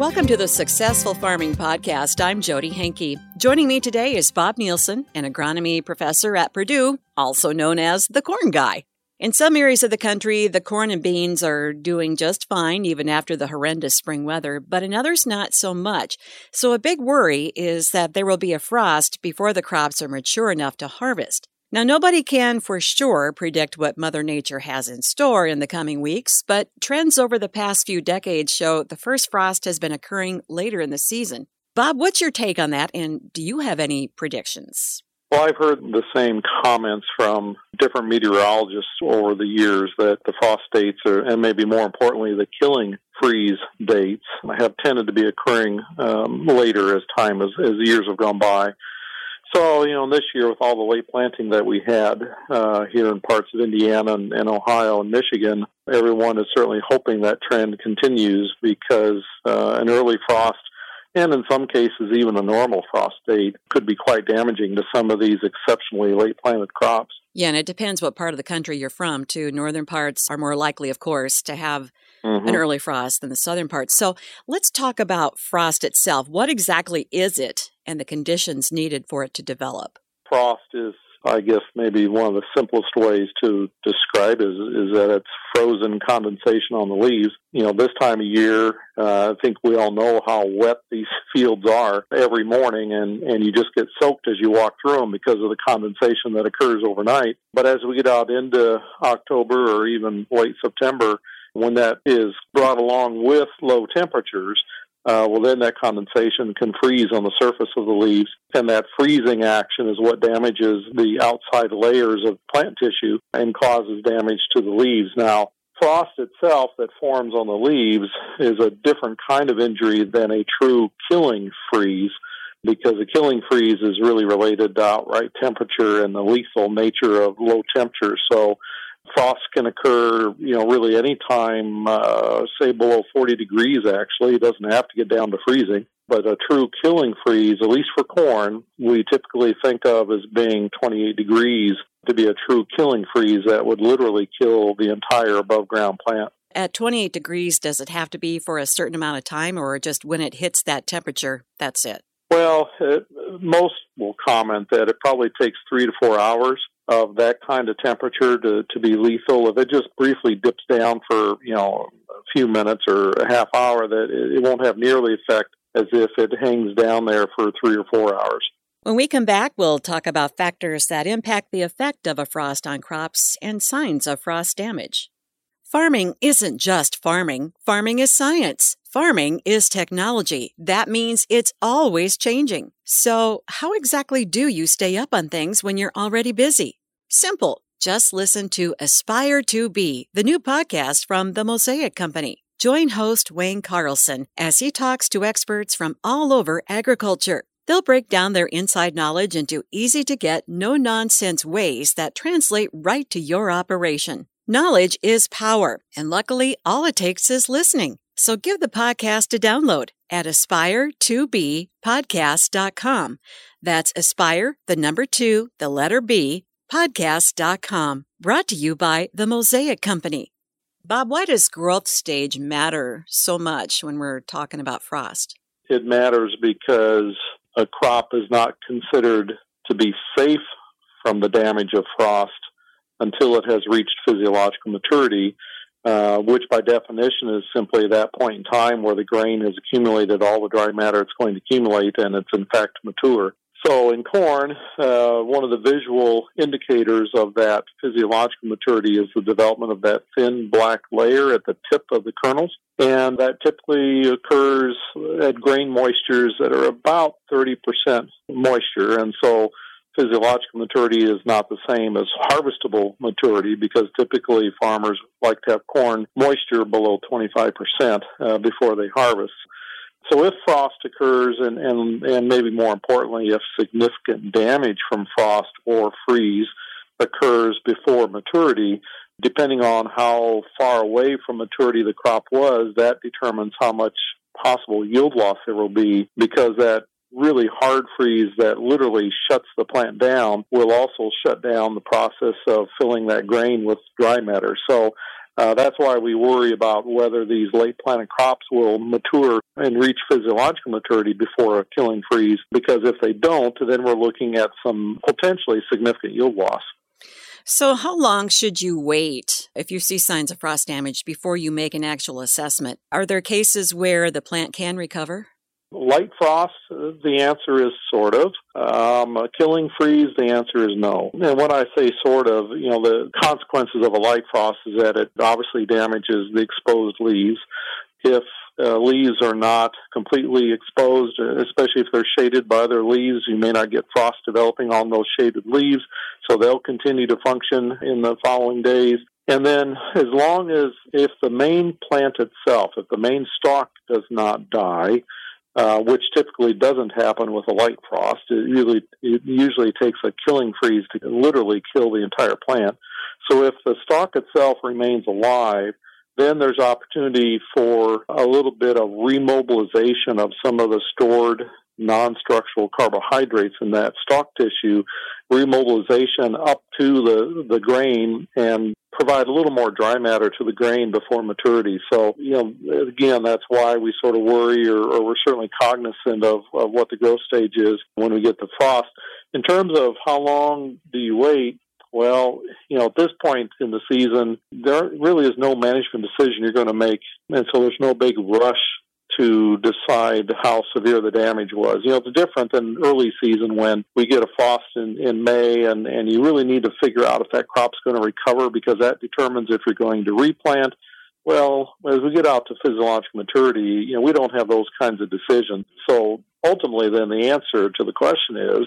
Welcome to the Successful Farming Podcast. I'm Jodi Henke. Joining me today is Bob Nielsen, an agronomy professor at Purdue, also known as the corn guy. In some areas of the country, the corn and beans are doing just fine even after the horrendous spring weather, but in others, not so much. So, a big worry is that there will be a frost before the crops are mature enough to harvest. Now, nobody can for sure predict what Mother Nature has in store in the coming weeks, but trends over the past few decades show the first frost has been occurring later in the season. Bob, what's your take on that, and do you have any predictions? Well, I've heard the same comments from different meteorologists over the years that the frost dates, are, and maybe more importantly, the killing freeze dates, have tended to be occurring um, later as time as, as years have gone by. So, you know, this year with all the late planting that we had uh, here in parts of Indiana and, and, Ohio and Michigan, everyone is certainly hoping that trend continues because uh, an early frost and in some cases even a normal frost date could be quite damaging to some of these exceptionally late planted crops. Yeah, and it depends what part of the country you're from, too. Northern parts are more likely, of course, to have mm-hmm. an early frost than the southern parts. So let's talk about frost itself. What exactly is it and the conditions needed for it to develop? Frost is, I guess, maybe one of the simplest ways to describe is is that it's frozen condensation on the leaves. You know, this time of year, uh, I think we all know how wet these fields are every morning, and and you just get soaked as you walk through them because of the condensation that occurs overnight. But as we get out into October or even late September, when that is brought along with low temperatures, uh, well, then that condensation can freeze on the surface of the leaves, and that freezing action is what damages the outside layers of plant tissue and causes damage to the leaves. Now, frost itself that forms on the leaves is a different kind of injury than a true killing freeze because a killing freeze is really related to outright temperature and the lethal nature of low temperature. So Frost can occur, you know, really any time, uh, say below 40 degrees. Actually, it doesn't have to get down to freezing. But a true killing freeze, at least for corn, we typically think of as being 28 degrees to be a true killing freeze that would literally kill the entire above ground plant. At 28 degrees, does it have to be for a certain amount of time or just when it hits that temperature, that's it? Well, it, most will comment that it probably takes three to four hours of that kind of temperature to, to be lethal. If it just briefly dips down for, you know, a few minutes or a half hour, that it, won't have nearly effect as if it hangs down there for three or four hours. When we come back, we'll talk about factors that impact the effect of a frost on crops and signs of frost damage. Farming isn't just farming. Farming is science. Farming is technology. That means it's always changing. So, how exactly do you stay up on things when you're already busy? Simple. Just listen to Aspire to Be, the new podcast from the Mosaic Company. Join host Wayne Carlson as he talks to experts from all over agriculture. They'll break down their inside knowledge into easy to get, no nonsense ways that translate right to your operation. Knowledge is power, and luckily, all it takes is listening. So give the podcast a download at aspire2bpodcast.com. That's aspire, the number two, the letter B, podcast.com. Brought to you by the Mosaic Company. Bob, why does growth stage matter so much when we're talking about frost? It matters because a crop is not considered to be safe from the damage of frost until it has reached physiological maturity, uh, which by definition is simply that point in time where the grain has accumulated all the dry matter it's going to accumulate and it's in fact mature. So in corn, uh, one of the visual indicators of that physiological maturity is the development of that thin black layer at the tip of the kernels. And that typically occurs at grain moistures that are about 30% moisture. And so physiological maturity is not the same as harvestable maturity because typically farmers like to have corn moisture below 25% uh, before they harvest. So if frost occurs, and, and, and maybe more importantly, if significant damage from frost or freeze occurs before maturity, depending on how far away from maturity the crop was, that determines how much possible yield loss there will be because that really hard freeze that literally shuts the plant down will also shut down the process of filling that grain with dry matter. So uh, that's why we worry about whether these late planted crops will mature and reach physiological maturity before a killing freeze, because if they don't, then we're looking at some potentially significant yield loss. So, how long should you wait if you see signs of frost damage before you make an actual assessment? Are there cases where the plant can recover? Light frost, the answer is sort of. Um, a killing freeze, the answer is no. And when I say sort of, you know, the consequences of a light frost is that it obviously damages the exposed leaves. If uh, leaves are not completely exposed, especially if they're shaded by other leaves, you may not get frost developing on those shaded leaves, so they'll continue to function in the following days. And then, as long as if the main plant itself, if the main stalk does not die, uh, which typically doesn't happen with a light frost. It usually it usually takes a killing freeze to literally kill the entire plant. So if the stalk itself remains alive, then there's opportunity for a little bit of remobilization of some of the stored non-structural carbohydrates in that stalk tissue, remobilization up to the, the grain and provide a little more dry matter to the grain before maturity. So, you know, again, that's why we sort of worry or, or we're certainly cognizant of, of what the growth stage is when we get the frost. In terms of how long do you wait, well, you know, at this point in the season, there really is no management decision you're going to make. And so there's no big rush to decide how severe the damage was. You know, it's different than early season when we get a frost in, in May and, and you really need to figure out if that crop's going to recover because that determines if you're going to replant. Well, as we get out to physiological maturity, you know, we don't have those kinds of decisions. So ultimately then the answer to the question is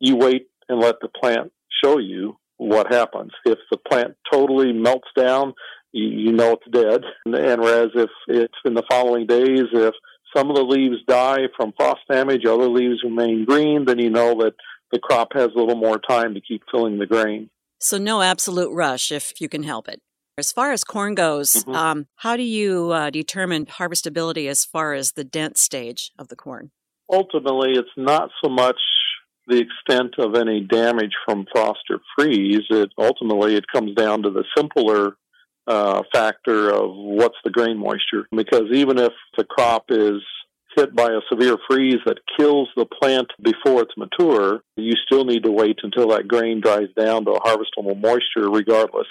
you wait and let the plant show you what happens. If the plant totally melts down, you, know it's dead. And, and whereas if it's in the following days, if some of the leaves die from frost damage, other leaves remain green, then you know that the crop has a little more time to keep filling the grain. So, no absolute rush if you can help it. As far as corn goes, mm-hmm. um, how do you uh, determine harvestability as far as the dent stage of the corn? Ultimately, it's not so much the extent of any damage from frost or freeze. It ultimately it comes down to the simpler uh, factor of what's the grain moisture. Because even if the crop is hit by a severe freeze that kills the plant before it's mature, you still need to wait until that grain dries down to a harvestable moisture regardless.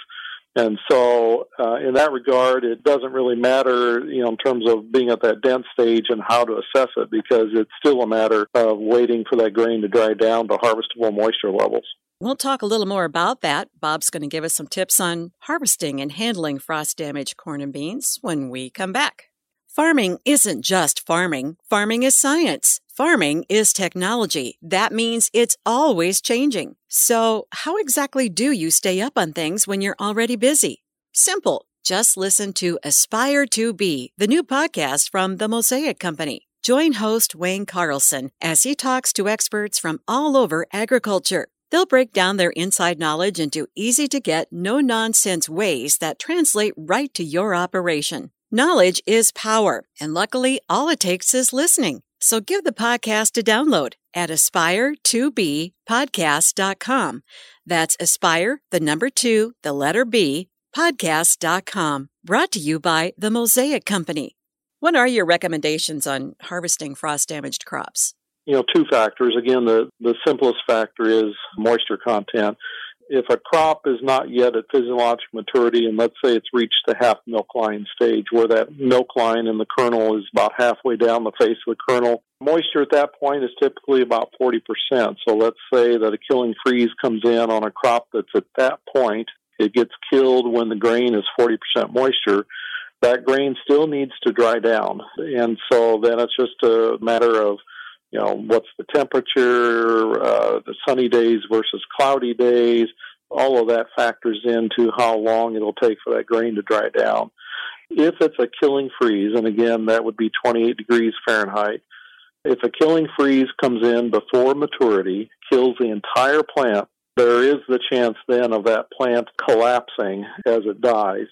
And so, uh, in that regard, it doesn't really matter, you know, in terms of being at that dent stage and how to assess it, because it's still a matter of waiting for that grain to dry down to harvestable moisture levels. We'll talk a little more about that. Bob's going to give us some tips on harvesting and handling frost damaged corn and beans when we come back. Farming isn't just farming, farming is science. Farming is technology. That means it's always changing. So, how exactly do you stay up on things when you're already busy? Simple. Just listen to Aspire to Be, the new podcast from the Mosaic Company. Join host Wayne Carlson as he talks to experts from all over agriculture. They'll break down their inside knowledge into easy to get, no nonsense ways that translate right to your operation. Knowledge is power, and luckily, all it takes is listening. So give the podcast a download at aspire2bpodcast.com. That's aspire, the number two, the letter B, podcast.com. Brought to you by the Mosaic Company. What are your recommendations on harvesting frost damaged crops? You know, two factors. Again, the, the simplest factor is moisture content if a crop is not yet at physiological maturity, and let's say it's reached the half milk line stage, where that milk line in the kernel is about halfway down the face of the kernel, moisture at that point is typically about 40%. So let's say that a killing freeze comes in on a crop that's at that point. It gets killed when the grain is 40% moisture. That grain still needs to dry down. And so then it's just a matter of you know, what's the temperature, uh, the sunny days versus cloudy days. All of that factors into how long it'll take for that grain to dry down. If it's a killing freeze, and again, that would be 28 degrees Fahrenheit, if a killing freeze comes in before maturity, kills the entire plant, there is the chance then of that plant collapsing as it dies.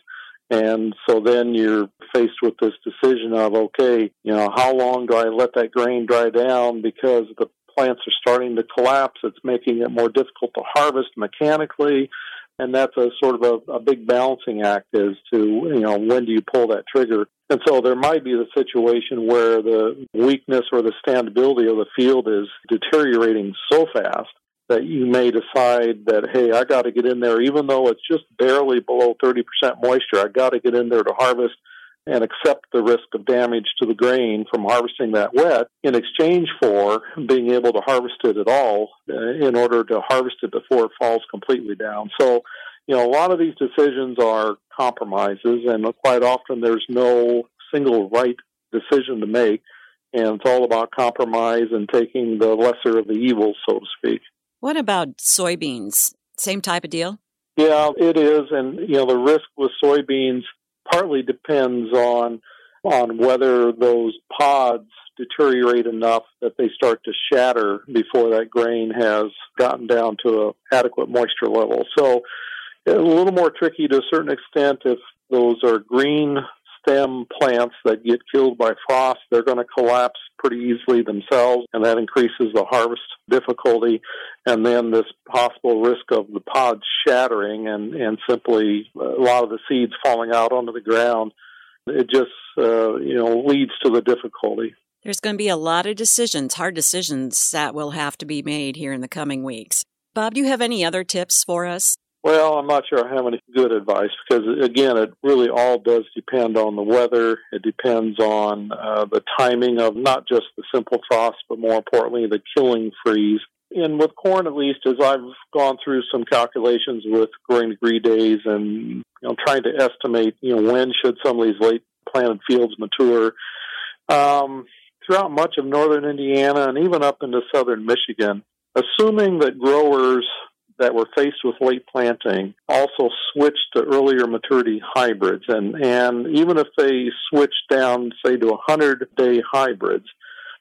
And so then you're faced with this decision of, okay, you know, how long do I let that grain dry down because the plants are starting to collapse? It's making it more difficult to harvest mechanically. And that's a sort of a, a big balancing act as to, you know, when do you pull that trigger? And so there might be the situation where the weakness or the standability of the field is deteriorating so fast that you may decide that, hey, I got to get in there, even though it's just barely below 30% moisture, I got to get in there to harvest and accept the risk of damage to the grain from harvesting that wet in exchange for being able to harvest it at all uh, in order to harvest it before it falls completely down. So, you know, a lot of these decisions are compromises, and quite often there's no single right decision to make, and it's all about compromise and taking the lesser of the evils, so to speak. What about soybeans? Same type of deal? Yeah, it is, and you know the risk with soybeans partly depends on on whether those pods deteriorate enough that they start to shatter before that grain has gotten down to an adequate moisture level. So a little more tricky to a certain extent if those are green stem plants that get killed by frost, they're going to collapse pretty easily themselves, and that increases the harvest difficulty. And then this possible risk of the pods shattering and, and simply a lot of the seeds falling out onto the ground. It just, uh, you know, leads to the difficulty. There's going to be a lot of decisions, hard decisions that will have to be made here in the coming weeks. Bob, do you have any other tips for us? Well, I'm not sure I have any good advice because, again, it really all does depend on the weather. It depends on uh, the timing of not just the simple frost, but more importantly, the killing freeze. And with corn, at least, as I've gone through some calculations with growing degree days and you know trying to estimate, you know, when should some of these late planted fields mature. Um, throughout much of northern Indiana and even up into southern Michigan, assuming that growers that were faced with late planting also switched to earlier maturity hybrids. And, and even if they switched down, say, to 100 day hybrids,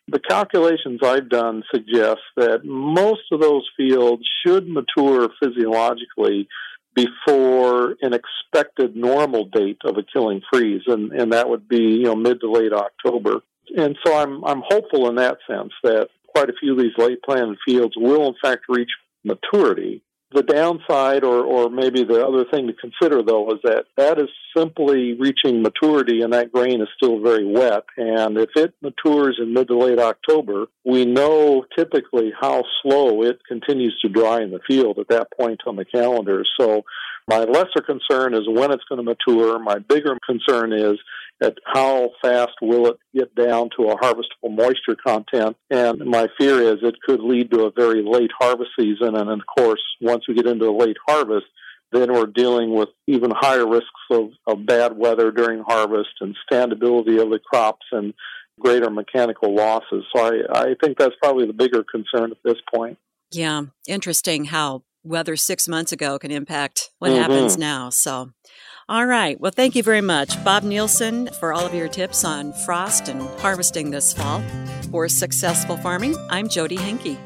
the calculations I've done suggest that most of those fields should mature physiologically before an expected normal date of a killing freeze, and, and that would be you know mid to late October. And so I'm I'm hopeful in that sense that quite a few of these late planted fields will in fact reach maturity. The downside, or, or maybe the other thing to consider, though, is that that is simply reaching maturity and that grain is still very wet. And if it matures in mid to late October, we know typically how slow it continues to dry in the field at that point on the calendar. So my lesser concern is when it's going to mature. My bigger concern is at how fast will it get down to a harvestable moisture content. And my fear is it could lead to a very late harvest season. And of course, once we get into a late harvest, then we're dealing with even higher risks of, of bad weather during harvest and standability of the crops and greater mechanical losses. So I, I think that's probably the bigger concern at this point. Yeah, interesting how weather six months ago can impact what mm-hmm. happens now. So, all right. Well, thank you very much, Bob Nielsen, for all of your tips on frost and harvesting this fall. For successful farming, I'm Jodi Henke.